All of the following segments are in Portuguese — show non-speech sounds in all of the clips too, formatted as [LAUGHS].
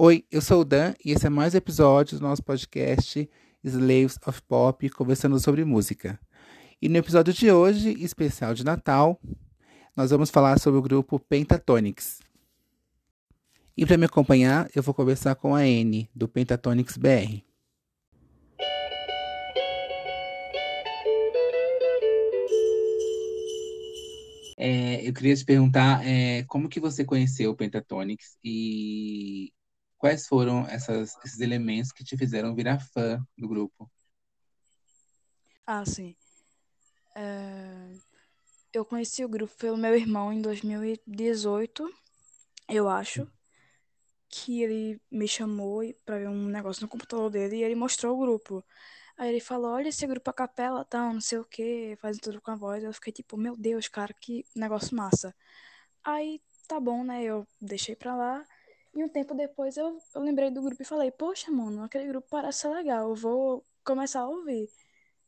Oi, eu sou o Dan e esse é mais um episódio do nosso podcast Slaves of Pop, conversando sobre música. E no episódio de hoje, especial de Natal, nós vamos falar sobre o grupo Pentatonix. E para me acompanhar, eu vou conversar com a N, do Pentatonix BR. É, eu queria te perguntar é, como que você conheceu o Pentatonix e quais foram essas, esses elementos que te fizeram virar fã do grupo? Ah, sim. É, Eu conheci o grupo pelo meu irmão em 2018, eu acho, que ele me chamou para ver um negócio no computador dele e ele mostrou o grupo. Aí ele falou, olha esse grupo a capela, tal, não sei o que, fazem tudo com a voz. Eu fiquei tipo, meu Deus, cara, que negócio massa. Aí, tá bom, né? Eu deixei pra lá. E um tempo depois eu, eu lembrei do grupo e falei, poxa, mano, aquele grupo parece ser legal, eu vou começar a ouvir.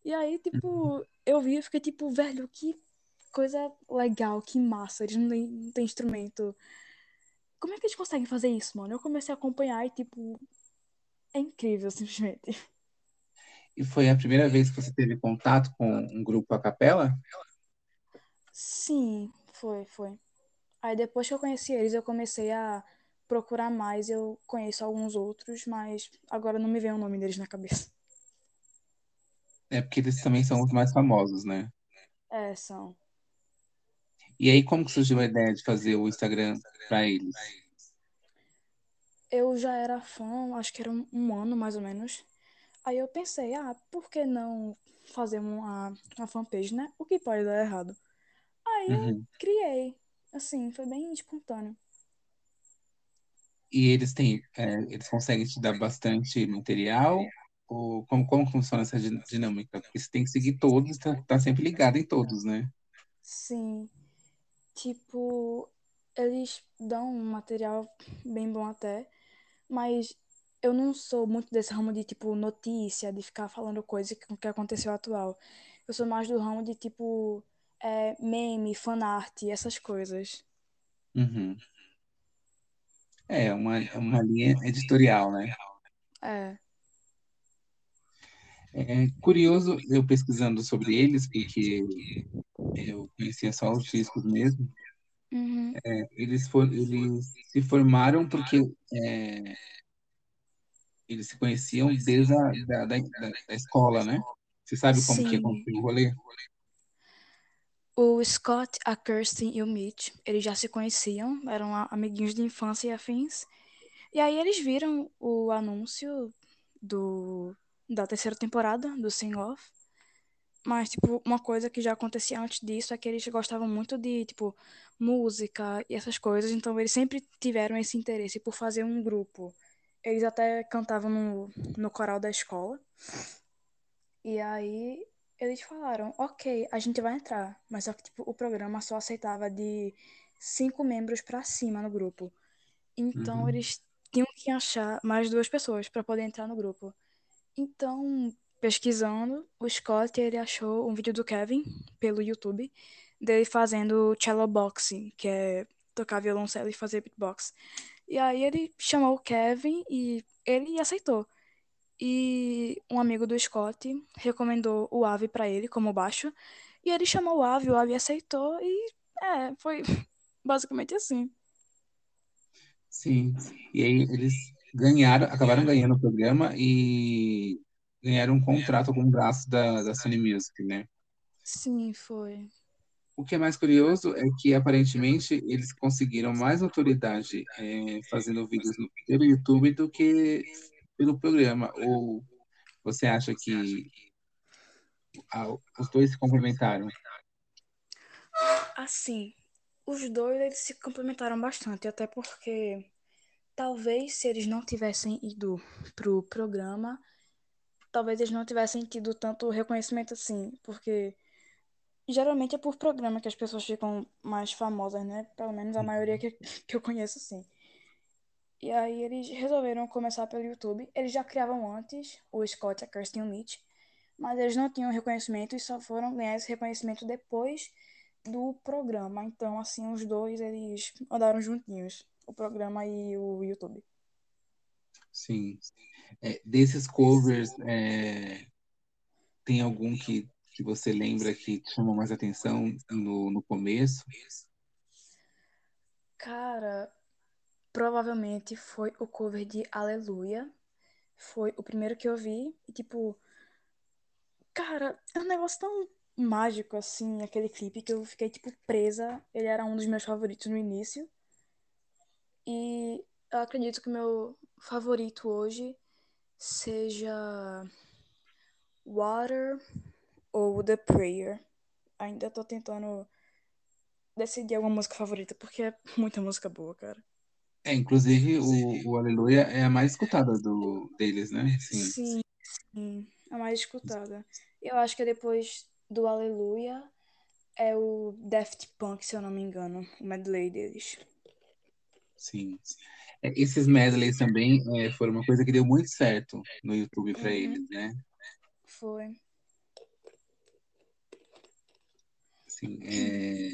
E aí, tipo, eu vi e fiquei tipo, velho, que coisa legal, que massa. Eles não têm, não têm instrumento. Como é que eles conseguem fazer isso, mano? Eu comecei a acompanhar e, tipo, é incrível, [LAUGHS] simplesmente. E foi a primeira vez que você teve contato com um grupo a capela? Sim, foi, foi. Aí depois que eu conheci eles, eu comecei a procurar mais. Eu conheço alguns outros, mas agora não me vem o nome deles na cabeça. É porque eles também são os mais famosos, né? É, são. E aí, como que surgiu a ideia de fazer o Instagram para eles? Eu já era fã, acho que era um, um ano mais ou menos. Aí eu pensei, ah, por que não fazer uma, uma fanpage, né? O que pode dar errado? Aí eu Uhum. criei. Assim, foi bem espontâneo. E eles têm, é, eles conseguem te dar bastante material? Ou como, como funciona essa din- dinâmica? Porque você tem que seguir todos, tá, tá sempre ligado em todos, né? Sim, tipo, eles dão um material bem bom até, mas eu não sou muito desse ramo de, tipo, notícia, de ficar falando coisa que, que aconteceu atual. Eu sou mais do ramo de, tipo, é, meme, fanart, essas coisas. Uhum. É uma, é uma linha editorial, né? É. É curioso eu pesquisando sobre eles, porque eu conhecia só os discos mesmo. Uhum. É, eles, for, eles se formaram porque é, eles se conheciam desde a da, da, da, escola, né? Você sabe como que Sim. aconteceu o rolê? O Scott, a Kirsten e o Mitch, eles já se conheciam, eram amiguinhos de infância e afins. E aí eles viram o anúncio do, da terceira temporada do Sing Off. Mas, tipo, uma coisa que já acontecia antes disso é que eles gostavam muito de, tipo, música e essas coisas. Então, eles sempre tiveram esse interesse por fazer um grupo. Eles até cantavam no, no coral da escola. E aí, eles falaram, ok, a gente vai entrar. Mas, só que, tipo, o programa só aceitava de cinco membros pra cima no grupo. Então, Uhum. eles tinham que achar mais duas pessoas para poder entrar no grupo. Então, pesquisando, o Scott ele achou um vídeo do Kevin pelo YouTube dele fazendo cello boxing, que é tocar violoncelo e fazer beatbox. E aí ele chamou o Kevin e ele aceitou. E um amigo do Scott recomendou o Ave para ele como baixo, e ele chamou o Ave, o Ave aceitou e é, foi [LAUGHS] basicamente assim. Sim. E aí eles ganharam, acabaram ganhando o programa e ganharam um contrato com o braço da, da Sony Music, né? Sim, foi. O que é mais curioso é que aparentemente eles conseguiram mais autoridade é, fazendo vídeos no, pelo YouTube do que pelo programa. Ou você acha que os dois se complementaram? Assim, os dois eles se complementaram bastante, até porque talvez se eles não tivessem ido pro programa, talvez eles não tivessem tido tanto reconhecimento assim, porque geralmente é por programa que as pessoas ficam mais famosas, né? Pelo menos a maioria que, que eu conheço, sim. E aí eles resolveram começar pelo YouTube. Eles já criavam antes o Scott, a Kirsten e Mitch, mas eles não tinham reconhecimento e só foram ganhar esse reconhecimento depois do programa. Então, assim, os dois eles andaram juntinhos, o programa e o YouTube. Sim. É, desses covers, é, tem algum que, que você lembra que te chamou mais atenção no, no começo? Cara, provavelmente foi o cover de Aleluia. Foi o primeiro que eu vi. E, tipo, cara, é um negócio tão mágico assim, aquele clipe que eu fiquei, tipo, presa. Ele era um dos meus favoritos no início. E eu acredito que o meu favorito hoje seja Water ou The Prayer. Ainda tô tentando decidir alguma música favorita, porque é muita música boa, cara. É, inclusive o, o Aleluia é a mais escutada do, deles, né? Sim. sim, sim, a mais escutada. Eu acho que é depois do Aleluia é o Daft Punk, se eu não me engano, o medley deles. Sim. É, esses medleys também é, foram uma coisa que deu muito certo no YouTube para uhum. eles, né? Foi. Sim, é...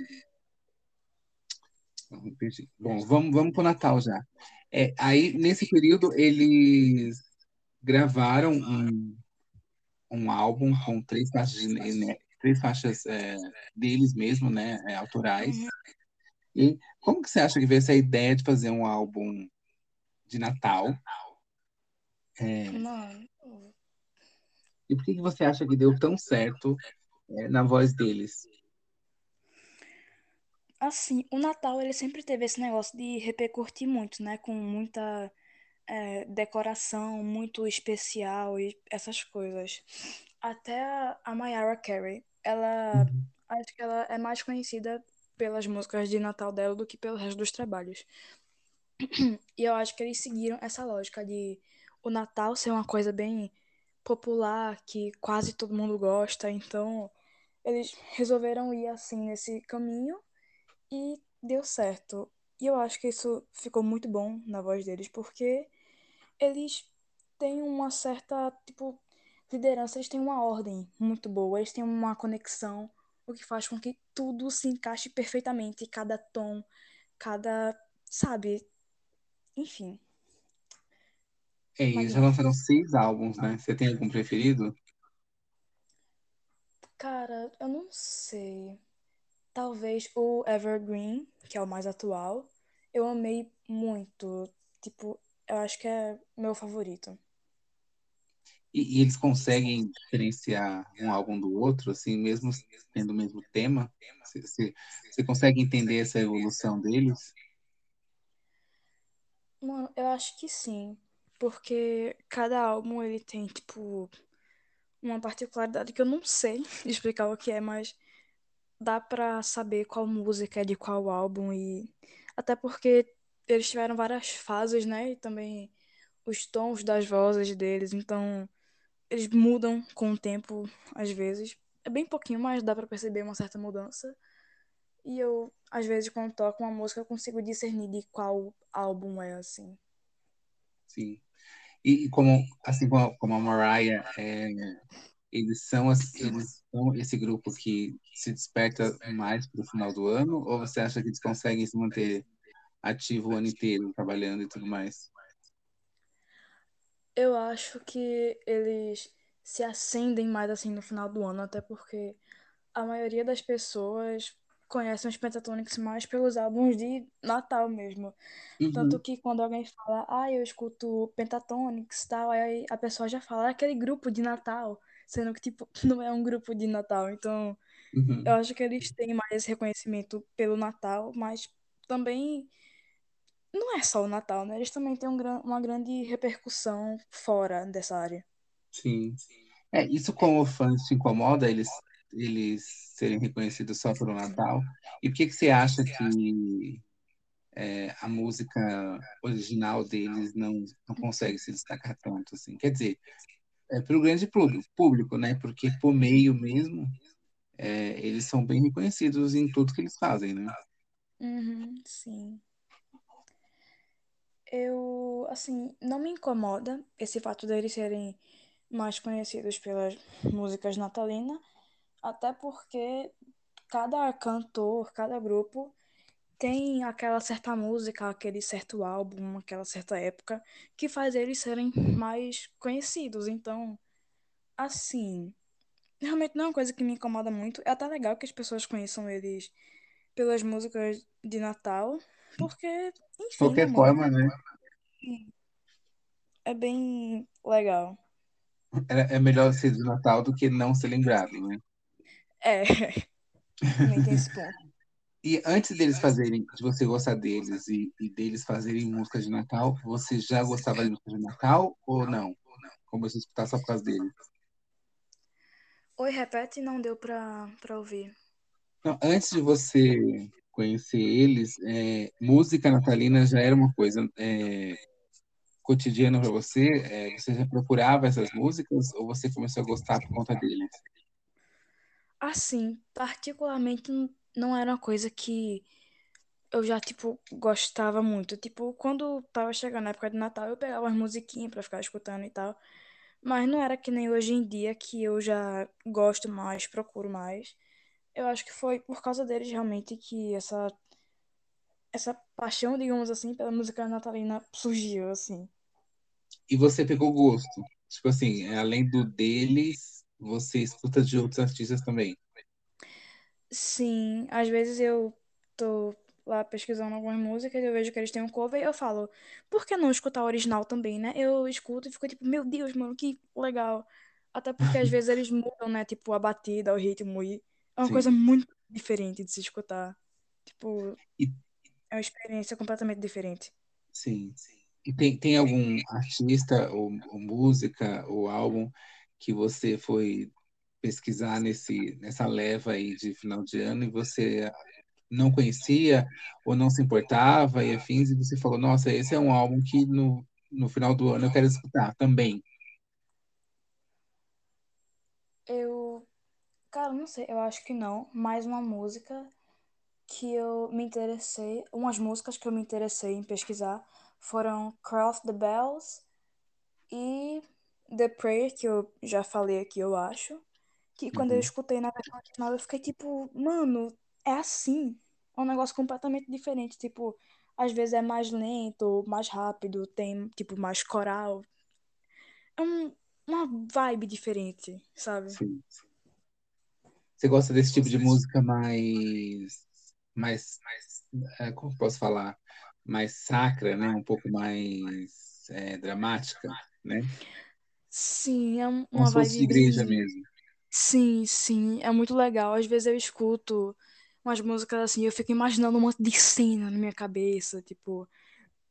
Bom, vamos, vamos para o Natal já. É, aí, nesse período, eles gravaram um, um álbum com três faixas, né, três faixas é, deles mesmo, né, é, autorais. E como que você acha que veio essa ideia de fazer um álbum de Natal? É... E por que, que você acha que deu tão certo é, na voz deles? Assim, o Natal ele sempre teve esse negócio de repercutir muito, né? Com muita é, decoração, muito especial e essas coisas. Até a, a Mariah Carey, ela uhum. acho que ela é mais conhecida pelas músicas de Natal dela do que pelo resto dos trabalhos. E eu acho que eles seguiram essa lógica de o Natal ser uma coisa bem popular, que quase todo mundo gosta, então eles resolveram ir assim nesse caminho e deu certo. E eu acho que isso ficou muito bom na voz deles, porque eles têm uma certa, tipo, liderança, eles têm uma ordem muito boa, eles têm uma conexão, o que faz com que tudo se encaixe perfeitamente, cada tom, cada, sabe, enfim. É, eles já lançaram seis álbuns, né? Você tem algum preferido? Cara, eu não sei. Talvez o Evergreen, que é o mais atual. Eu amei muito. Tipo, eu acho que é meu favorito. E, e, eles conseguem diferenciar um álbum do outro, assim, mesmo tendo o mesmo tema? Você, você, consegue entender essa evolução deles? Mano, eu acho que sim. Porque cada álbum ele tem, tipo, uma particularidade que eu não sei [LAUGHS] explicar o que é, mas dá pra saber qual música é de qual álbum e até porque eles tiveram várias fases, né? E também os tons das vozes deles, então eles mudam com o tempo às vezes. É bem pouquinho, mas dá para perceber uma certa mudança. E eu, às vezes, quando toco uma música, eu consigo discernir de qual álbum é, assim. Sim. E, como, assim como como a Mariah, é, eles são, eles são esse grupo que se desperta mais para o final do ano? Ou você acha que eles conseguem se manter ativo o ano inteiro, trabalhando e tudo mais? Eu acho que eles se acendem mais assim no final do ano, até porque a maioria das pessoas conhecem os Pentatonix mais pelos álbuns de Natal mesmo. Uhum. Tanto que quando alguém fala, ah, eu escuto Pentatonix e tal, aí a pessoa já fala, ah, aquele grupo de Natal sendo que, tipo, [LAUGHS] não é um grupo de Natal. Então, uhum. eu acho que eles têm mais reconhecimento pelo Natal, mas também não é só o Natal, né? Eles também têm um, uma grande repercussão fora dessa área. Sim. É, isso como fãs te incomoda, eles, eles serem reconhecidos só pelo Natal? E por que, que você acha que é, a música original deles não, não consegue se destacar tanto assim? Quer dizer, é, para o grande público, né? Porque por meio mesmo, é, eles são bem reconhecidos em tudo que eles fazem, né? Uhum, sim. Eu, assim, não me incomoda esse fato deles serem mais conhecidos pelas músicas natalinas, até porque cada cantor, cada grupo tem aquela certa música, aquele certo álbum, aquela certa época que faz eles serem mais conhecidos. Então, assim, realmente não é uma coisa que me incomoda muito. É até legal que as pessoas conheçam eles pelas músicas de Natal, porque, enfim, Qualquer né, forma, né? É bem legal. É, é melhor ser de Natal do que não ser lembrado, né? É, [LAUGHS] também tem esse ponto. E antes deles fazerem, de você gostar deles e, e deles fazerem música de Natal, você já gostava de música de Natal ou não? Começou a escutar só por causa deles? Oi, repete, não deu pra, pra ouvir. Não, antes de você conhecer eles, é, música natalina já era uma coisa é, cotidiana para você? É, você já procurava essas músicas ou você começou a gostar por conta deles? Assim, particularmente não era uma coisa que eu já, tipo, gostava muito. Tipo, quando tava chegando a época de Natal, eu pegava umas musiquinhas pra ficar escutando e tal. Mas não era que nem hoje em dia que eu já gosto mais, procuro mais. Eu acho que foi por causa deles realmente que essa, essa paixão, digamos assim, pela música natalina surgiu, assim. E você pegou gosto? Tipo assim, além do deles, você escuta de outros artistas também? Sim, às vezes eu tô lá pesquisando algumas músicas, eu vejo que eles têm um cover e eu falo, por que não escutar o original também, né? Eu escuto e fico tipo, meu Deus, mano, que legal. Até porque às [LAUGHS] vezes eles mudam, né? Tipo, a batida, o ritmo e é uma coisa Sim. muito diferente de se escutar. Tipo, E, é uma experiência completamente diferente. sim. E tem, tem algum artista ou, ou música ou álbum que você foi pesquisar nesse, nessa leva aí de final de ano e você não conhecia ou não se importava e afins, e você falou, nossa, esse é um álbum que no, no final do ano eu quero escutar também. Eu, cara, não sei, eu acho que não. Mais uma música que eu me interessei, umas músicas que eu me interessei em pesquisar foram of the Bells e The Prayer, que eu já falei aqui, eu acho. Que quando eu Uhum. escutei na versão original, eu fiquei tipo, mano, é assim. É um negócio completamente diferente. Tipo, às vezes é mais lento, mais rápido, tem, tipo, mais coral. É um, uma vibe diferente, sabe? Sim. Você gosta desse tipo de música mais, mais, é, como eu posso falar, mais sacra, né? Um pouco mais é, dramática, né? Sim, é um- Como uma se fosse de vibe igreja bem. mesmo. Sim, sim, é muito legal. Às vezes eu escuto umas músicas assim, eu fico imaginando um monte de cena na minha cabeça, tipo,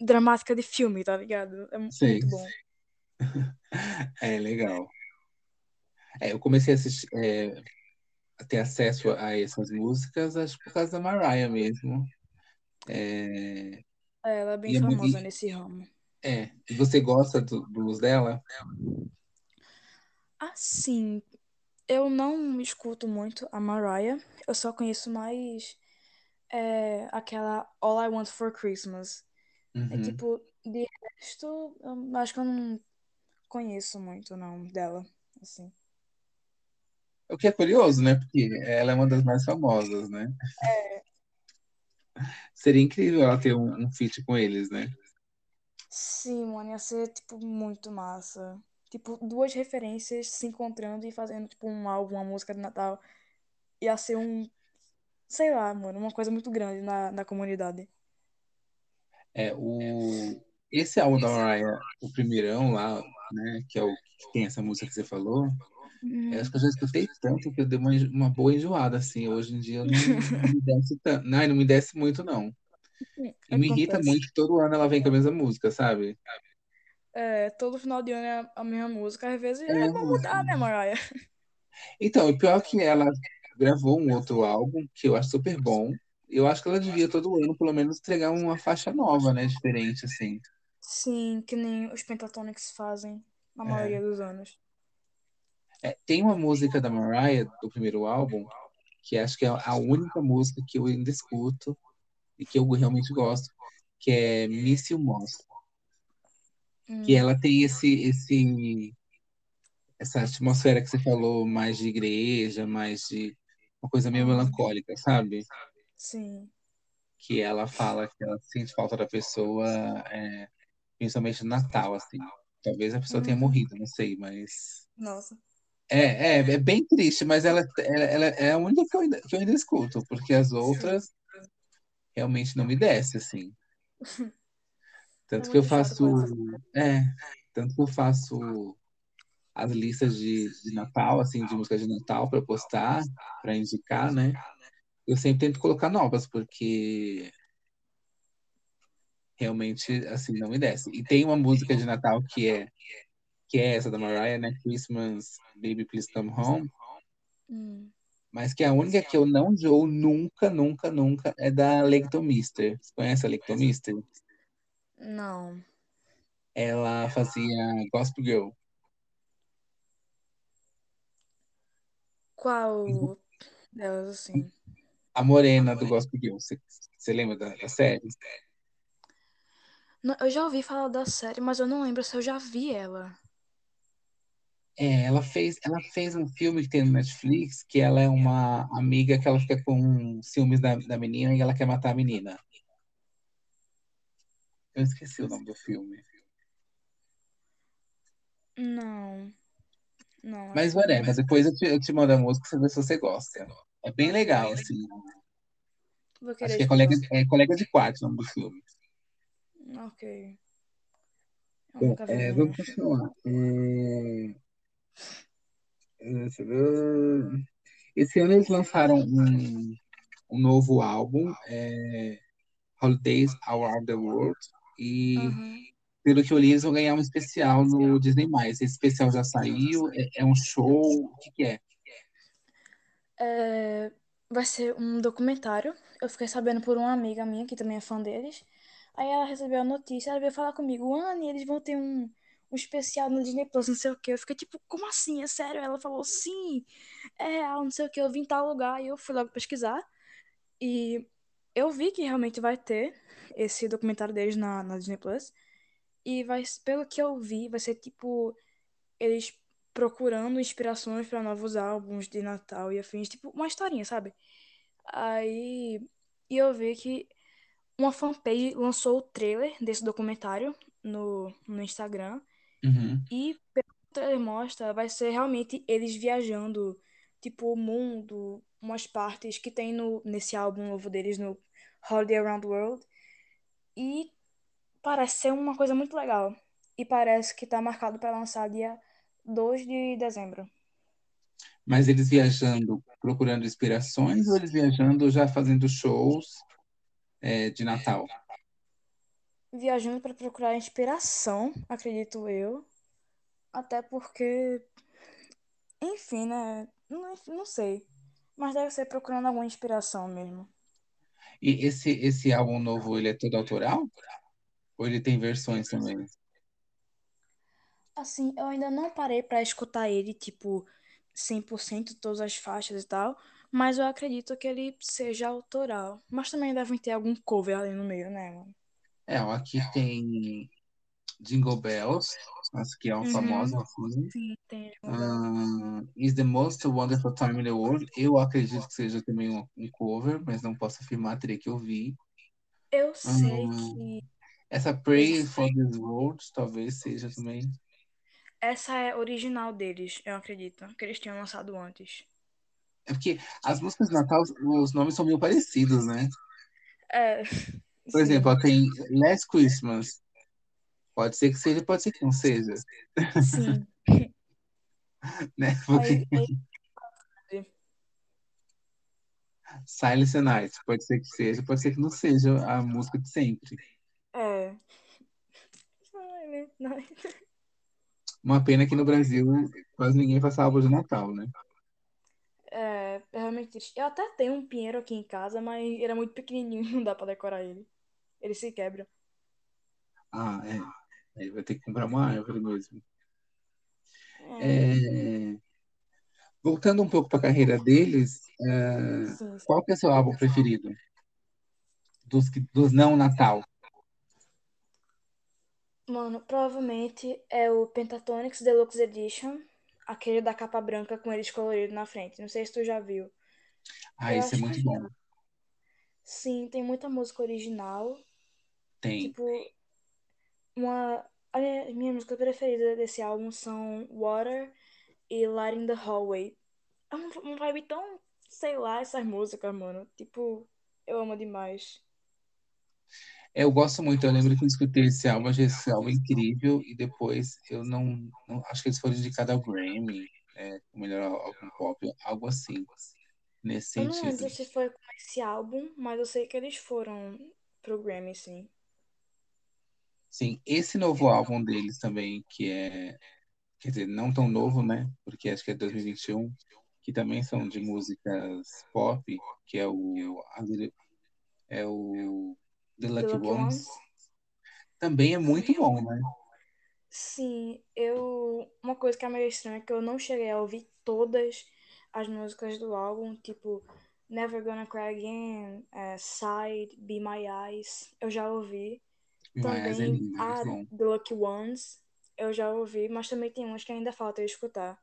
dramática de filme, tá ligado? É mu- Sei, muito bom. [LAUGHS] é legal. É, eu comecei a assistir, é, a ter acesso a essas músicas, acho que por causa da Mariah mesmo. É, É, Ela é bem e, é mu- famosa e- nesse ramo. é, e você gosta do blues dela? Assim, eu não escuto muito a Mariah, eu só conheço mais é, aquela All I Want for Christmas. É Uhum. tipo, de resto, eu acho que eu não conheço muito, não, dela, assim. O que é curioso, né? Porque ela é uma das mais famosas, né? [LAUGHS] Seria incrível ela ter um, um feat com eles, né? Sim, mano, ia ser, tipo, muito massa. Tipo, duas referências se encontrando e fazendo, tipo, um álbum, uma música de Natal. Ia ser um, sei lá, mano, uma coisa muito grande na, na comunidade. É, o, esse álbum da Mariah, o primeirão lá, né? Que é o que tem essa música que você falou. Eu acho Uhum. que eu já escutei tanto que eu dei uma, uma boa enjoada, assim. Hoje em dia não, não me desce tanto. Não, não me desce muito, não. [LAUGHS] E me irrita muito que todo ano ela vem com a mesma música, sabe? É, todo final de ano é a mesma música. Às vezes É é bom música. mudar, né, Mariah? Então, o pior é que ela gravou um outro álbum que eu acho super bom. Eu acho que ela devia todo ano, pelo menos, entregar uma faixa nova, né? Diferente, assim. Sim, que nem os Pentatonix fazem na É. maioria dos anos. É, tem uma música da Mariah, do primeiro álbum, que acho que é a única música que eu ainda escuto e que eu realmente gosto, que é Miss You Que Hum, ela tem esse, esse, essa atmosfera que você falou, mais de igreja, mais de uma coisa meio aham, melancólica, sabe? sim. que ela fala que ela sente falta da pessoa, é, principalmente no Natal, assim. Talvez a pessoa tenha Uhum. morrido, não sei, mas. Nossa. É, é, é bem triste, mas ela, ela, ela é a única que eu ainda, que eu ainda escuto, porque as outras realmente não me desce, assim. [LAUGHS] Tanto que eu faço. É, tanto que eu faço as listas de, de Natal, assim, de música de Natal para postar, para indicar, né? Eu sempre tento colocar novas, porque realmente, assim, não me desce. E tem uma música de Natal que é, que é essa da Mariah, né? Christmas, Baby Please Come Home. Hum. Mas que a única que eu não enjoo nunca, nunca, nunca é da Leighton Mister. Você conhece a Leighton Mister? Não. Ela fazia Gospel Girl. Qual delas, assim? A morena do Gospel Girl. Você, você lembra da, da série? Não, eu já ouvi falar da série, mas eu não lembro se eu já vi ela. É, ela fez, ela fez um filme que tem no Netflix, que ela é uma amiga que ela fica com ciúmes da, da menina e ela quer matar a menina. Eu esqueci o nome do filme. Não. Não, Mas não. whatever, depois eu te, eu te mando a música pra ver se você gosta. É bem legal, assim. Vou Acho que é colega, é colega de quarto o nome do filme. Ok. Bom, é, vamos continuar. É, Esse ano eles lançaram um, um novo álbum, é, Holidays Around the World, e Aham. pelo que eu li, eles vão ganhar um especial no Disney+. Esse especial já saiu, é, é um show, o que que é? É, vai ser um documentário. Eu fiquei sabendo por uma amiga minha, que também é fã deles. Aí ela recebeu a notícia, ela veio falar comigo, Anne, eles vão ter um, um especial no Disney Plus, não sei o quê. Eu fiquei tipo, como assim? É sério? Ela falou, sim, é real, não sei o quê. Eu vim em tal lugar e eu fui logo pesquisar. E eu vi que realmente vai ter esse documentário deles na, na Disney Plus. E vai, pelo que eu vi, vai ser tipo eles procurando inspirações para novos álbuns de Natal e afins, tipo uma historinha, sabe? Aí e eu vi que uma fanpage lançou o trailer desse documentário no, no Instagram Uhum. e pelo que o trailer mostra, vai ser realmente eles viajando, tipo o mundo, umas partes que tem no, nesse álbum novo deles no Holiday Around the World e parece ser uma coisa muito legal. E parece que tá marcado para lançar dia 2 de dezembro. Mas eles viajando, procurando inspirações, ou eles viajando já fazendo shows é, de Natal? Viajando para procurar inspiração, acredito eu. Até porque, enfim, né? Não, não sei. Mas deve ser procurando alguma inspiração mesmo. E esse, esse álbum novo, ele é todo autoral? Ou ele tem versões também? Assim, eu ainda não parei para escutar ele, tipo, 100% todas as faixas e tal. Mas eu acredito que ele seja autoral. Mas também devem ter algum cover ali no meio, né, mano? É, ó, aqui tem Jingle Bells, acho que é uma Uhum. famosa, assim. Sim, tem. Ah, Is the Most Wonderful Time in the World. Eu acredito que seja também um, um cover, mas não posso afirmar, teria que ouvir. Eu sei Ah, que essa Pray for this World talvez seja também. essa é original deles, eu acredito. Que eles tinham lançado antes. É porque as músicas de Natal, os nomes são meio parecidos, né? É, Por sim. exemplo, tem Last Christmas. Pode ser que seja, pode ser que não seja, Sim. [LAUGHS] né? Porque Aí, aí, [LAUGHS] Silence Night pode ser que seja, pode ser que não seja a música de sempre. é. Ai, não. Uma pena que no Brasil quase ninguém faz álbum de Natal, né? É, é realmente triste. Eu até tenho um pinheiro aqui em casa, mas ele é muito pequenininho, [LAUGHS] não dá pra decorar ele. Ele se quebra. Ah, é. Aí vai ter que comprar uma árvore mesmo. É, É, Voltando um pouco para a carreira deles, é, qual que é o seu álbum preferido? Dos, que- dos não Natal? Mano, provavelmente é o Pentatonix Deluxe Edition, aquele da capa branca com eles coloridos na frente. Não sei se tu já viu. Ah, esse é muito bom. Sim, tem muita música original. Tem. Tipo, uma. A minha, minha música preferida desse álbum são Water e Light in the Hallway. É um, um vibe tão, sei lá, essas músicas, mano. Tipo, eu amo demais. Eu gosto muito, eu lembro que eu escutei esse álbum, achei esse álbum incrível, e depois eu não, não acho que eles foram indicados ao Grammy, é, o melhor álbum pop, algo assim, nesse Eu não sentido. lembro se foi com esse álbum, mas eu sei que eles foram pro Grammy, sim. Sim, esse novo álbum deles também, que é, quer dizer, não tão novo, né, porque acho que é 2021, que também são de músicas pop, que é o, é o The The Lucky Ones, Ones. também é muito bom, né? Sim, eu. Uma coisa que é meio estranha é que eu não cheguei a ouvir todas as músicas do álbum, tipo Never Gonna Cry Again, eh, Side, Be My Eyes, eu já ouvi. Mas é Também muito a bom. The Lucky Ones, eu já ouvi, mas também tem umas que ainda falta eu escutar.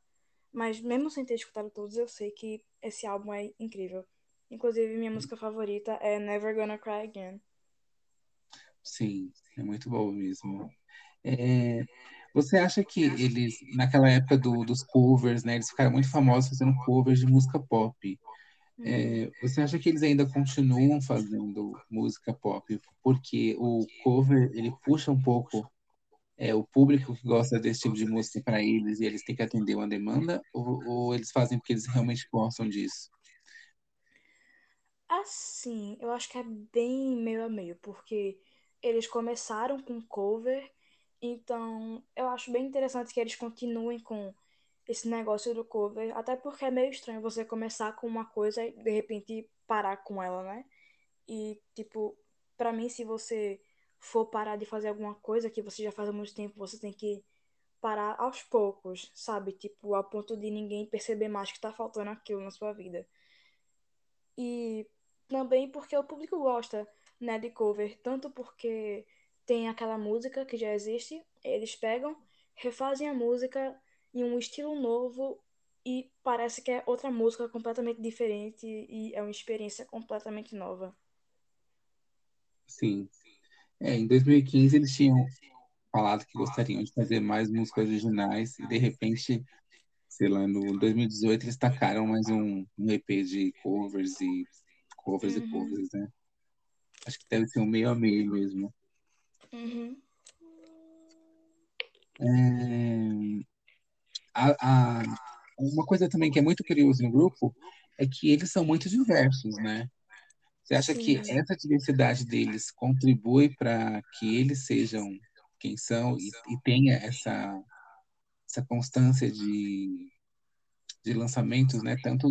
Mas mesmo sem ter escutado todos, eu sei que esse álbum é incrível. Inclusive, minha música favorita é Never Gonna Cry Again. Sim, é muito bom mesmo. É, você acha que eles, naquela época do- dos covers, né, eles ficaram muito famosos fazendo covers de música pop. É, você acha que eles ainda continuam fazendo música pop porque o cover ele puxa um pouco é, o público que gosta desse tipo de música para eles e eles têm que atender uma demanda ou, ou eles fazem porque eles realmente gostam disso? Assim, eu acho que é bem meio a meio, porque eles começaram com cover, então eu acho bem interessante que eles continuem com esse negócio do cover, até porque é meio estranho você começar com uma coisa e de repente parar com ela, né? E, tipo, pra mim, se você for parar de fazer alguma coisa que você já faz há muito tempo, você tem que parar aos poucos, sabe? Tipo, a ponto de ninguém perceber mais que tá faltando aquilo na sua vida. E também porque o público gosta, né, de cover, tanto porque tem aquela música que já existe, eles pegam, refazem a música em um estilo novo e parece que é outra música completamente diferente e é uma experiência completamente nova. Sim. É, em 2015 eles tinham falado que gostariam de fazer mais músicas originais e de repente, sei lá, no 2018 eles tacaram mais um, um EP de covers e covers e Uhum, covers, né? Acho que deve ser um meio a meio mesmo. uhum. É, a, a- uma coisa também que é muito curiosa no grupo é que eles são muito diversos, né? Você acha que Sim. essa diversidade deles contribui para que eles sejam quem são e, e tenha essa, essa constância de, de lançamentos, né? Tanto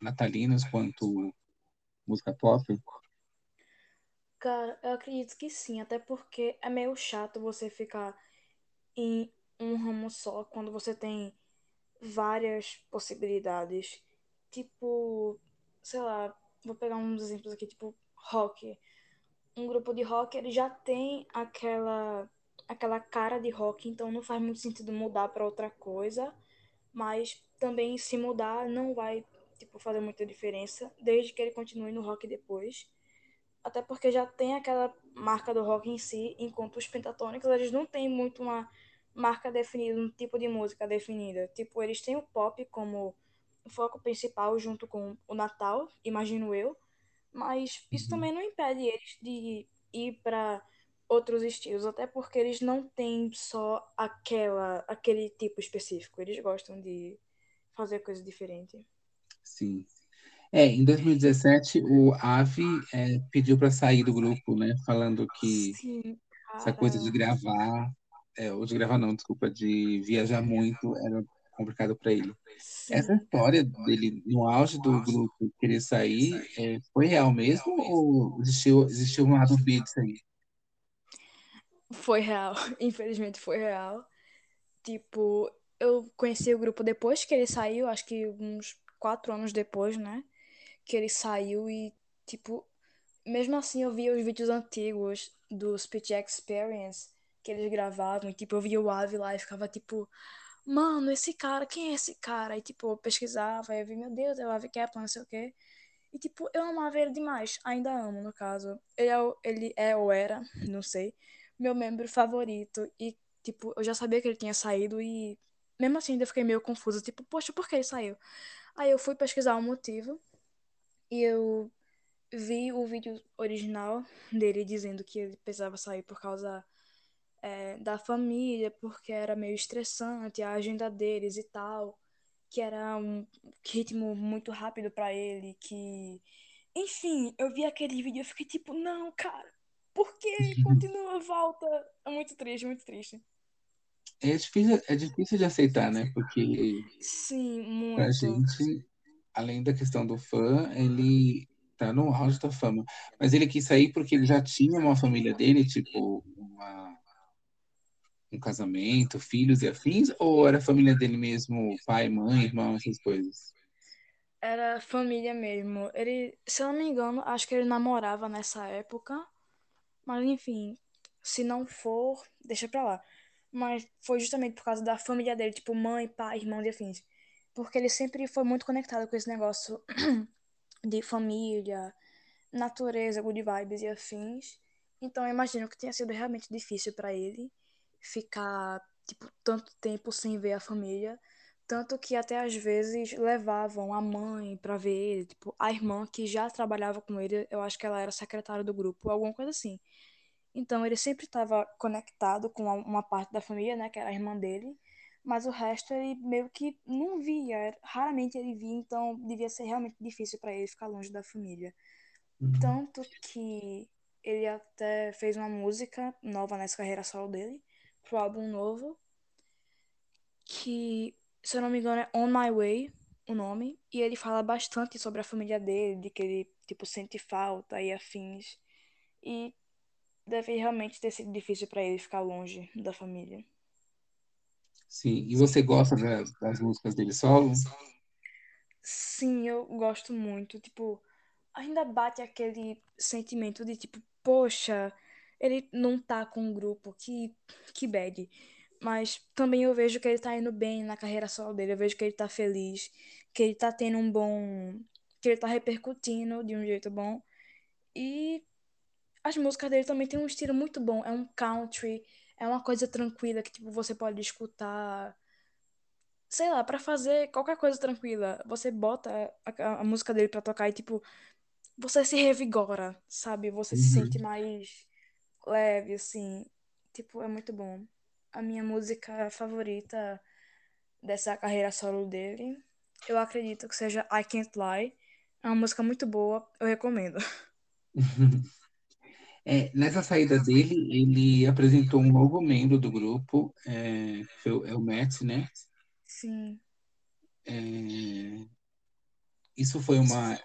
natalinos quanto música pop? Cara, eu acredito que sim, até porque é meio chato você ficar em um ramo só quando você tem várias possibilidades. Tipo, sei lá, vou pegar uns exemplos aqui, tipo rock. Um grupo de rock, ele já tem aquela aquela cara de rock, então não faz muito sentido mudar para outra coisa, mas também se mudar não vai, tipo, fazer muita diferença, desde que ele continue no rock depois. Até porque já tem aquela marca do rock em si, enquanto os pentatônicos, eles não têm muito uma marca definida, um tipo de música definida. Tipo, eles têm o pop como foco principal junto com o Natal, imagino eu, mas isso Uhum. também não impede eles de ir para outros estilos, até porque eles não têm só aquela aquele tipo específico, eles gostam de fazer coisa diferente. Sim. É, em 2017, o Avi é, pediu para sair do grupo, né? Falando que Sim, essa coisa de gravar, é, ou de gravar não, desculpa, de viajar muito era complicado para ele. Essa história dele no auge do grupo querer sair, é, foi real mesmo ou existiu, existiu um lado B disso aí? Foi real, [LAUGHS] infelizmente foi real. Tipo, eu conheci o grupo depois que ele saiu, acho que uns quatro anos depois, né? Que ele saiu e, tipo, mesmo assim eu via os vídeos antigos do Speech Experience que eles gravavam, e, tipo, eu via o Avi lá e ficava, tipo, mano, esse cara, quem é esse cara? E, tipo, eu pesquisava, e eu vi, meu Deus, é o Avi Kaplan, não sei o quê. E, tipo, eu amava ele demais. Ainda amo, no caso. Ele é, ele é ou era, [LAUGHS] não sei, meu membro favorito. E, tipo, eu já sabia que ele tinha saído e, mesmo assim, ainda fiquei meio confusa. Tipo, poxa, por que ele saiu? Aí eu fui pesquisar o motivo e eu vi o vídeo original dele dizendo que ele precisava sair por causa é, da família, porque era meio estressante a agenda deles e tal, que era um ritmo muito rápido para ele, que enfim, eu vi aquele vídeo e fiquei tipo, não, cara, por que [LAUGHS] continua volta? É muito triste, muito triste. É difícil, é difícil de aceitar, né? Porque Sim, muito. pra gente, além da questão do fã, ele tá no auge da fama. Mas ele quis sair porque ele já tinha uma família dele, tipo, uma, um casamento, filhos e afins, ou era a família dele mesmo, pai, mãe, irmão, essas coisas? Era família mesmo. Ele, se eu não me engano, acho que ele namorava nessa época. Mas enfim, se não for, deixa pra lá. Mas foi justamente por causa da família dele, tipo mãe, pai, irmão e afins. Porque ele sempre foi muito conectado com esse negócio [CLEARS THROAT] de família, natureza, good vibes e afins. Então eu imagino que tenha sido realmente difícil pra ele ficar tipo tanto tempo sem ver a família, tanto que até às vezes levavam a mãe pra ver ele, tipo a irmã que já trabalhava com ele, eu acho que ela era secretária do grupo, alguma coisa assim. Então ele sempre estava conectado com uma parte da família, né, que era a irmã dele, mas o resto ele meio que não via, raramente ele via, então devia ser realmente difícil para ele ficar longe da família. Uhum. Tanto que ele até fez uma música nova nessa carreira solo dele, pro álbum novo, que, se eu não me engano, é On My Way, o nome, e ele fala bastante sobre a família dele, de que ele, tipo, sente falta e afins. E deve realmente ter sido difícil para ele ficar longe da família. Sim. E você gosta da- das músicas dele solo? Sim, eu gosto muito. Tipo, ainda bate aquele sentimento de tipo, poxa, ele não tá com um grupo, que, que bad. Mas também eu vejo que ele tá indo bem na carreira solo dele. Eu vejo que ele tá feliz, que ele tá tendo um bom. que ele tá repercutindo de um jeito bom. E as músicas dele também têm um estilo muito bom. É um country, é uma coisa tranquila que tipo, você pode escutar sei lá, pra fazer qualquer coisa tranquila, você bota a, a música dele pra tocar e, tipo, você se revigora, sabe? Você se sente Uhum. mais leve, assim. Tipo, é muito bom. A minha música favorita dessa carreira solo dele, eu acredito que seja I Can't Lie. É uma música muito boa, eu recomendo. [LAUGHS] É, nessa saída dele, ele apresentou um novo membro do grupo, é, é o Matt, né? Sim. É, isso foi uma,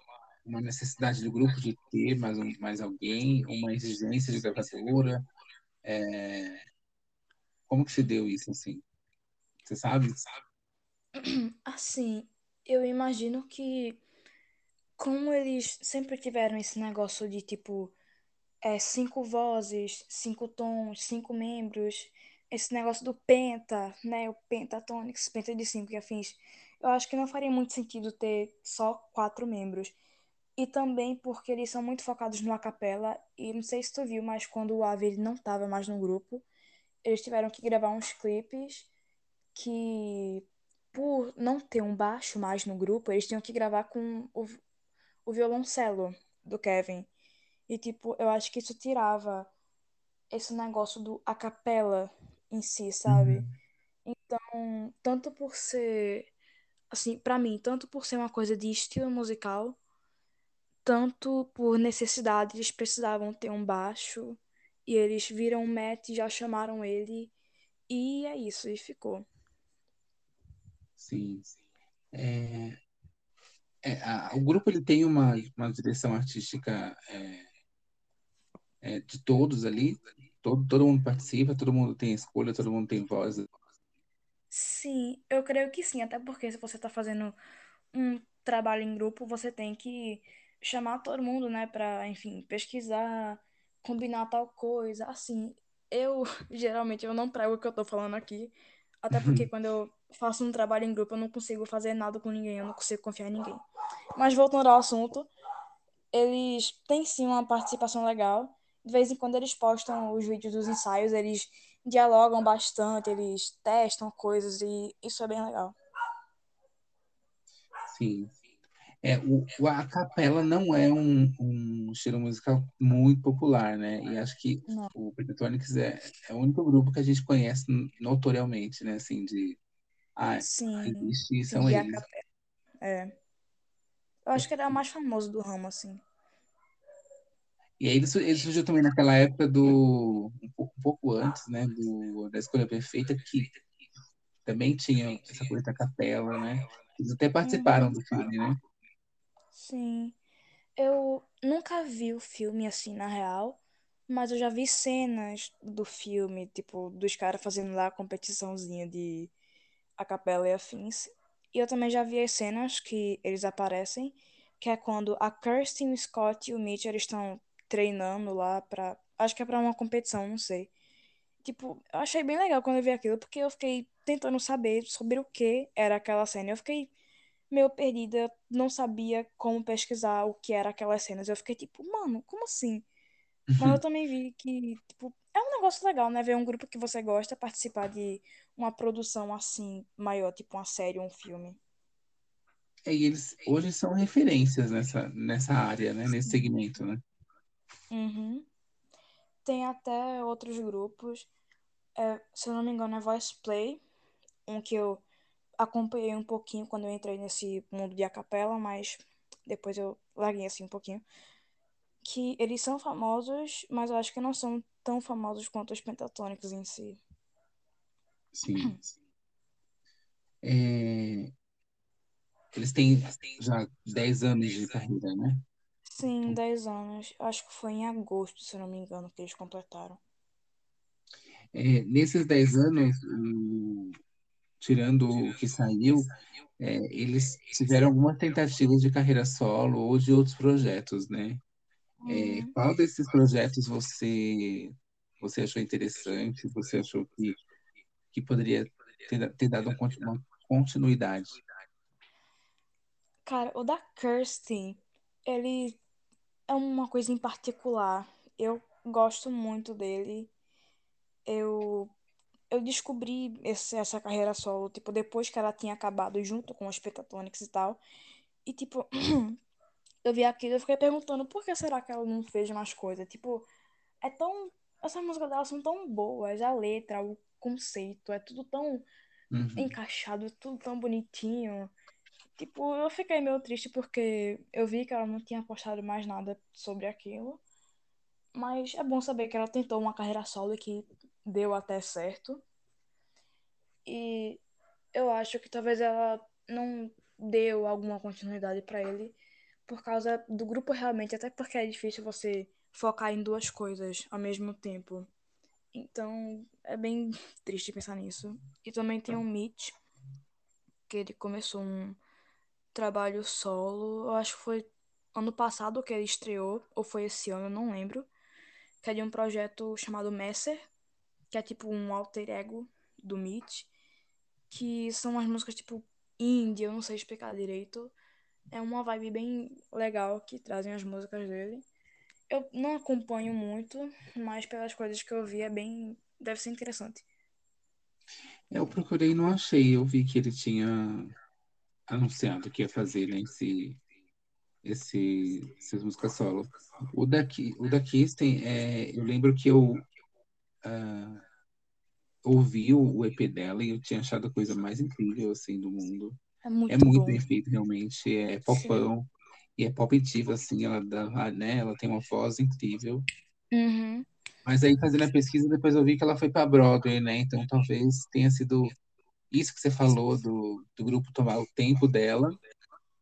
uma necessidade do grupo de ter mais, um, mais alguém, uma exigência de gravadora. É, como que se deu isso, assim? Você sabe? Assim, eu imagino que como eles sempre tiveram esse negócio de tipo é, cinco vozes, cinco tons, cinco membros, esse negócio do penta, né? O pentatonics, penta de cinco e afins. Eu acho que não faria muito sentido ter só quatro membros. E também porque eles são muito focados no acapella. E não sei se tu viu, mas quando o Ave ele não estava mais no grupo, eles tiveram que gravar uns clipes que, por não ter um baixo mais no grupo, eles tinham que gravar com o, o violoncelo do Kevin. E, tipo, eu acho que isso tirava esse negócio do a capela em si, sabe? Uhum. Então, tanto por ser, assim, pra mim, tanto por ser uma coisa de estilo musical, tanto por necessidade, eles precisavam ter um baixo, e eles viram o Matt e já chamaram ele, e é isso, e ficou. Sim. É, é, a- o grupo ele tem uma, uma direção artística é, é, de todos ali. Todo, todo mundo participa, todo mundo tem escolha, todo mundo tem voz. Sim, eu creio que sim, até porque se você tá fazendo um trabalho em grupo, você tem que chamar todo mundo, né, pra, enfim, pesquisar, combinar tal coisa. Assim, eu [LAUGHS] geralmente eu não prego o que eu tô falando aqui, até porque quando eu faço um trabalho em grupo, eu não consigo fazer nada com ninguém, eu não consigo confiar em ninguém. Mas voltando ao assunto, eles têm sim uma participação legal. De vez em quando eles postam os vídeos dos ensaios, eles dialogam bastante, eles testam coisas e isso é bem legal. Sim. É, o, a capela não é um, um estilo musical muito popular, né? E acho que Não. o Pentatonix é, é o único grupo que a gente conhece notoriamente, né? Assim, de... Ah, Sim, existe e são a eles. É. Eu acho que ele é o mais famoso do ramo, assim. E aí ele, ele surgiu também naquela época do... Um pouco, um pouco antes, né? Do, da Escolha Perfeita, que também tinha essa coisa da capela, né? Eles até participaram do filme, né? Sim. Eu nunca vi o filme assim, na real, mas eu já vi cenas do filme, tipo, dos caras fazendo lá a competiçãozinha de a capela e afins. E eu também já vi as cenas que eles aparecem, que é quando a Kirsten, Scott e o Mitch eles estão treinando lá pra. Acho que é pra uma competição, não sei. Tipo, eu achei bem legal quando eu vi aquilo, porque eu fiquei tentando saber sobre o que era aquela cena. Eu fiquei meio perdida, não sabia como pesquisar o que era aquelas cenas. Eu fiquei tipo, mano, como assim? Mas eu também vi que, tipo, é um negócio legal, né? Ver um grupo que você gosta participar de uma produção assim, maior, tipo uma série, um filme. É, E eles hoje são referências nessa, nessa área, né? Nesse segmento, né? Uhum. Tem até outros grupos. É, se eu não me engano, é Voice Play, um que eu acompanhei um pouquinho quando eu entrei nesse mundo de acapela, mas depois eu larguei assim um pouquinho. Que eles são famosos, mas eu acho que não são tão famosos quanto os pentatônicos em si. Sim. É, eles têm já 10 anos de carreira, né? Sim, 10 anos. Acho que foi em agosto, se não me engano, que eles completaram. É, nesses 10 anos, o- tirando o que saiu, é, eles tiveram algumas tentativas de carreira solo ou de outros projetos, né? É, Uhum. qual desses projetos você, você achou interessante? Você achou que, que poderia ter, ter dado um uma continuidade? Cara, o da Kirsten, ele é uma coisa em particular. Eu gosto muito dele. Eu, eu descobri esse- essa carreira solo, tipo, depois que ela tinha acabado junto com os Pentatonix e tal. E, tipo, [CLEARS THROAT] eu vi aquilo e eu fiquei perguntando por que será que ela não fez mais coisa? Tipo, é tão. Essas músicas dela são tão boas, a letra, o conceito, é tudo tão Uhum. encaixado, é tudo tão bonitinho. Tipo, eu fiquei meio triste porque eu vi que ela não tinha postado mais nada sobre aquilo. Mas é bom saber que ela tentou uma carreira solo e que deu até certo. E eu acho que talvez ela não deu alguma continuidade pra ele por causa do grupo realmente, até porque é difícil você focar em duas coisas ao mesmo tempo. Então, é bem [LAUGHS] triste pensar nisso. E também tem o Mitch, que ele começou um trabalho solo. Eu acho que foi ano passado que ele estreou, ou foi esse ano, eu não lembro. Que é de um projeto chamado Messer, que é tipo um alter ego do Mitch. Que são umas músicas tipo indie, eu não sei explicar direito. É uma vibe bem legal que trazem as músicas dele. Eu não acompanho muito, mas pelas coisas que eu vi é bem. Deve ser interessante. Eu procurei e não achei. Eu vi que ele tinha anunciado que ia fazer, né, esse, esse, essas músicas solo. O daqui, o da Kirsten, é, eu lembro que eu ah, ouvi o, o EP dela e eu tinha achado a coisa mais incrível assim do mundo. É É muito muito bom. bem feito, realmente. É Sim. popão e é pop diva, assim. Ela dá, né? Ela tem uma voz incrível. Uhum. Mas aí, fazendo a pesquisa, depois eu vi que ela foi para Broadway, né? Então, talvez tenha sido isso que você falou do, do grupo tomar o tempo dela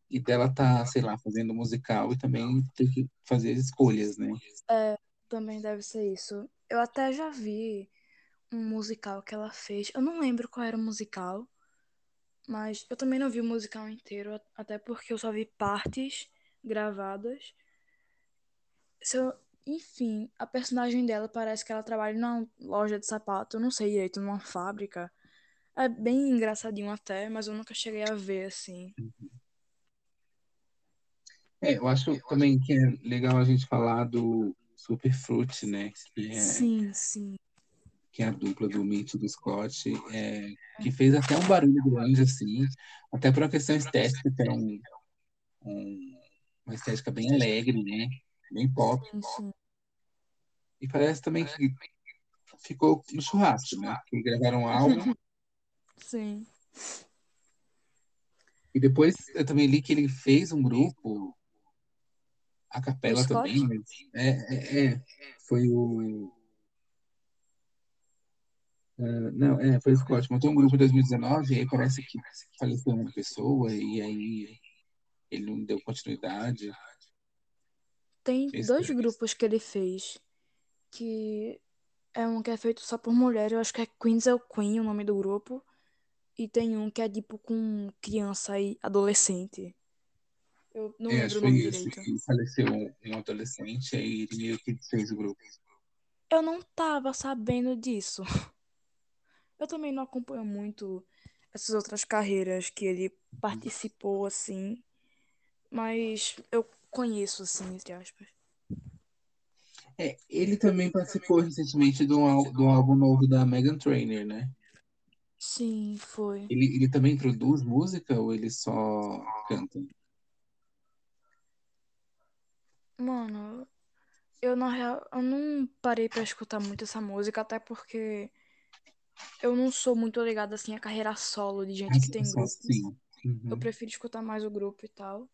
e dela tá, sei lá, fazendo musical e também ter que fazer escolhas, né? É, também deve ser isso. Eu até já vi um musical que ela fez. Eu não lembro qual era o musical, mas eu também não vi o musical inteiro, até porque eu só vi partes gravadas. Eu- Enfim, a personagem dela parece que ela trabalha numa loja de sapato, eu não sei direito, numa fábrica. É bem engraçadinho até, mas eu nunca cheguei a ver assim. É, eu acho também que é legal a gente falar do Superfruit, né? Que é, Sim, sim. que é a dupla do Mitch e do Scott, é, que fez até um barulho grande, assim, até por uma questão estética, que era um, um- uma estética bem alegre, né? Bem pop. Sim, sim. E parece também que ficou no churrasco, né? Que gravaram um álbum. [LAUGHS] Sim. E depois eu também li que ele fez um grupo, a O capela Scott? também, mas é, é, é, foi o. ah, não, é, foi o Scott. Montou um grupo em 2019 e aí parece que faleceu uma pessoa e aí ele não deu continuidade. Tem dois estranho. grupos que ele fez. Que é um que é feito só por mulher. Eu acho que é Queens é Queen, o nome do grupo. E tem um que é tipo com criança e adolescente. Eu não É, lembro o nome isso. direito. E faleceu um, um adolescente, aí ele meio que fez o grupo. Eu não tava sabendo disso. [LAUGHS] Eu também não acompanho muito essas outras carreiras que ele participou, assim. Mas eu conheço, assim, entre aspas. É, ele também participou recentemente do, ál- do álbum novo da Meghan Trainor, né? Sim, foi. Ele, ele também produz música ou ele só canta? Mano, eu na real, eu não parei pra escutar muito essa música, até porque eu não sou muito ligada assim à carreira solo de gente que tem grupo. sim. Eu Uhum. prefiro escutar mais o grupo e tal.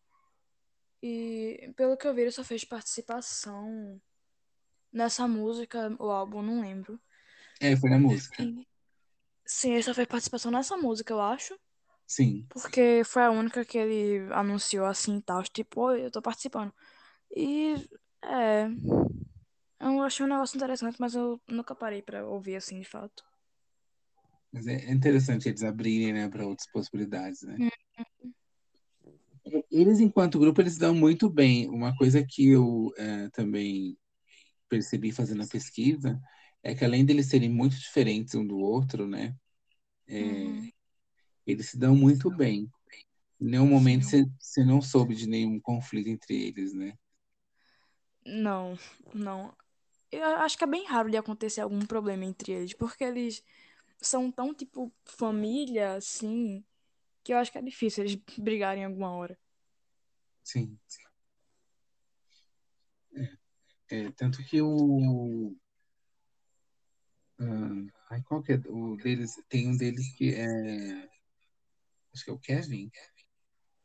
E pelo que eu vi, ele só fez participação nessa música, o álbum, não lembro. É, foi na música. E, sim, ele só fez participação nessa música, eu acho. Sim. Porque foi a única que ele anunciou assim e tal, tipo, eu tô participando. E é, eu achei um negócio interessante, mas eu nunca parei pra ouvir assim de fato. Mas é é interessante eles abrirem, né, para outras possibilidades, né? Hum, Eles, enquanto grupo, eles dão muito bem. Uma coisa que eu eh, também percebi fazendo a pesquisa é que além deles serem muito diferentes um do outro, né, Uhum, eles se dão muito bem. Em nenhum momento você não soube de nenhum conflito entre eles, né? Não, não. Eu acho que é bem raro de acontecer algum problema entre eles, porque eles são tão, tipo, família, assim, que eu acho que é difícil eles brigarem alguma hora. Sim. É, tanto que o. ah, ai, qual que é o deles? Tem um deles que é. Acho que é o Kevin,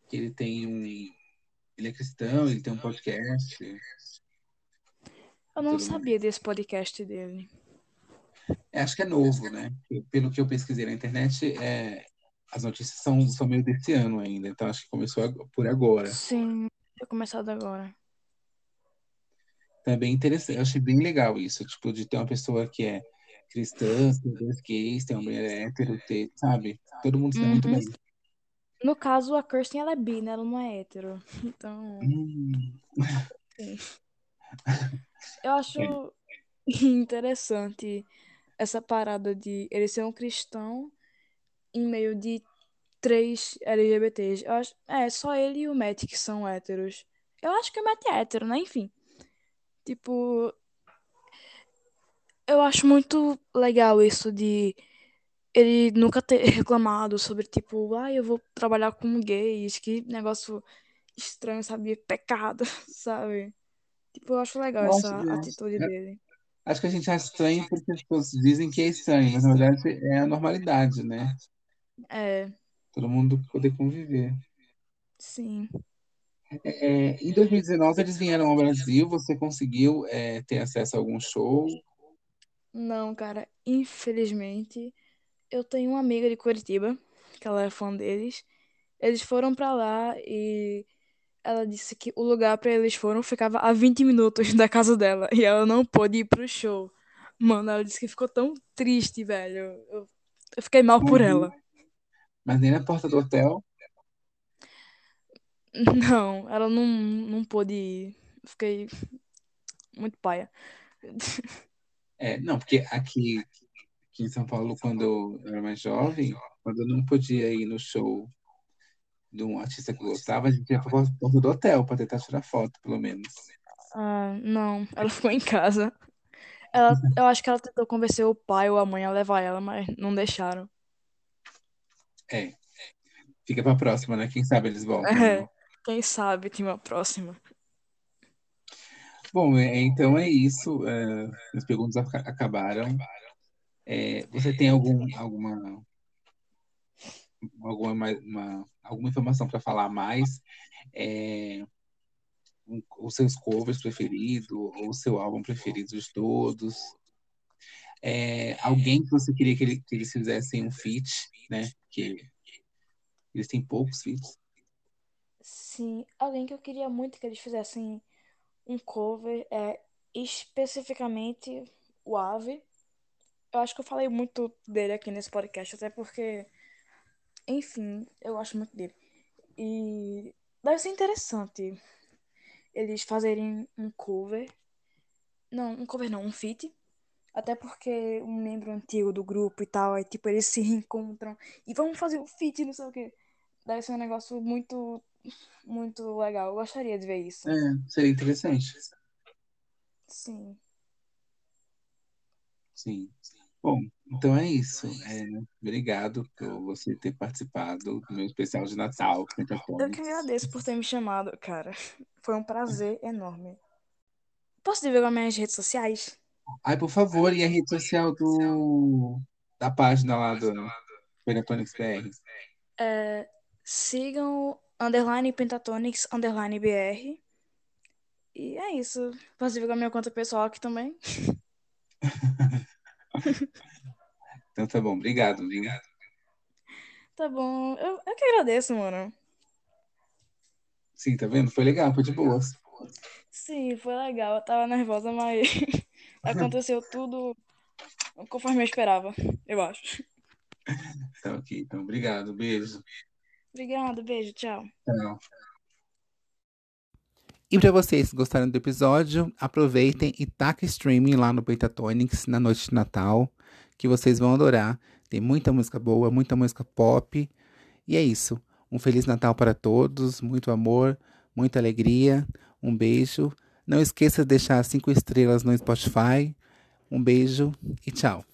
que ele tem um. Ele é cristão, ele tem um podcast Eu não sabia desse podcast dele. É, acho que é novo, né? Pelo que eu pesquisei na internet, é, as notícias são, são meio desse ano ainda, então acho que começou por agora. Sim, tinha começado agora. Então é bem interessante, eu achei bem legal isso, tipo, de ter uma pessoa que é cristã, tem dois gays, tem uma mulher hétero, ter, sabe? Todo mundo se dá muito Uhum. bem. No caso, a Kirsten, ela é bi, né? Ela não é hétero. [LAUGHS] Então, Hum, sim. [LAUGHS] Eu acho [LAUGHS] interessante essa parada de ele ser um cristão em meio de três LGBTs. Eu acho, é, só ele e o Matt que são héteros. Eu acho que o Matt é hétero, né? Enfim. Tipo, eu acho muito legal isso de ele nunca ter [LAUGHS] reclamado sobre, tipo, ah, eu vou trabalhar com gays, que negócio estranho, sabe? Pecado, [LAUGHS] sabe? Tipo, eu acho legal acho, essa atitude é, dele. acho que a gente acha estranho porque as pessoas dizem que é estranho, mas na verdade é a normalidade, né? É, Todo mundo poder conviver. sim. É, em 2019 eles vieram ao Brasil, você conseguiu é, ter acesso a algum show? Não, cara, infelizmente, eu tenho uma amiga de Curitiba, que ela é fã deles. Eles foram pra lá e ela disse que o lugar pra eles foram ficava a 20 minutos [LAUGHS] da casa dela e ela não pôde ir pro show. Mano, ela disse que ficou tão triste, velho. Eu, eu fiquei mal por nem, ela. mas nem na porta do hotel? Não, ela não, não pôde ir. Fiquei muito paia. É, não, porque aqui, aqui em São Paulo, quando eu era mais jovem, quando eu não podia ir no show de um artista que gostava, a gente ia pra porta do hotel pra tentar tirar foto, pelo menos. Ah, não, ela ficou em casa. Ela, eu acho que ela tentou convencer o pai ou a mãe a levar ela, mas não deixaram. É. Fica pra próxima, né? Quem sabe eles voltam. É, né? quem sabe tem uma próxima. Bom, é, então é isso. é, as perguntas aca- acabaram. É, você tem algum, alguma, alguma, mais- uma- alguma informação para falar mais? É, um- os seus covers preferidos, ou o seu álbum preferido de todos? É, alguém que você queria que, ele- que eles fizessem um feat, né? Que eles têm poucos feats. Sim, alguém que eu queria muito que eles fizessem um cover é especificamente o Ave. Eu acho que eu falei muito dele aqui nesse podcast, até porque, enfim, eu gosto muito dele. E deve ser interessante eles fazerem um cover. Não, um cover não, um feat. Até porque um membro antigo do grupo e tal, aí tipo, eles se reencontram e vamos fazer o feat, não sei o quê. Deve ser um negócio muito, muito legal. Eu gostaria de ver isso. É, seria interessante. Sim. Sim. Bom, então é isso. É, obrigado por você ter participado do meu especial de Natal, Eu que agradeço por ter me chamado, cara. Foi um prazer enorme. Posso divulgar minhas redes sociais? Ai, por favor, e a rede social do da página lá do Pentatonics BR? É, sigam underline Pentatonics underline BR. E é isso. Posso divulgar minha conta pessoal aqui também? [LAUGHS] [LAUGHS] Então tá bom, obrigado, viu? Tá bom. Eu, eu que agradeço, mano. Sim, tá vendo? Foi legal, foi de boas. Sim, foi legal. Eu tava nervosa, mas [LAUGHS] aconteceu tudo conforme eu esperava, eu acho. Tá ok, então obrigado, beijo. Obrigada, beijo, tchau. Tchau. E para vocês que gostaram do episódio, aproveitem e taquem streaming lá no Pentatonics na noite de Natal, que vocês vão adorar. Tem muita música boa, muita música pop. E é isso. Um Feliz Natal para todos, muito amor, muita alegria. Um beijo. Não esqueça de deixar cinco estrelas no Spotify. Um beijo e tchau.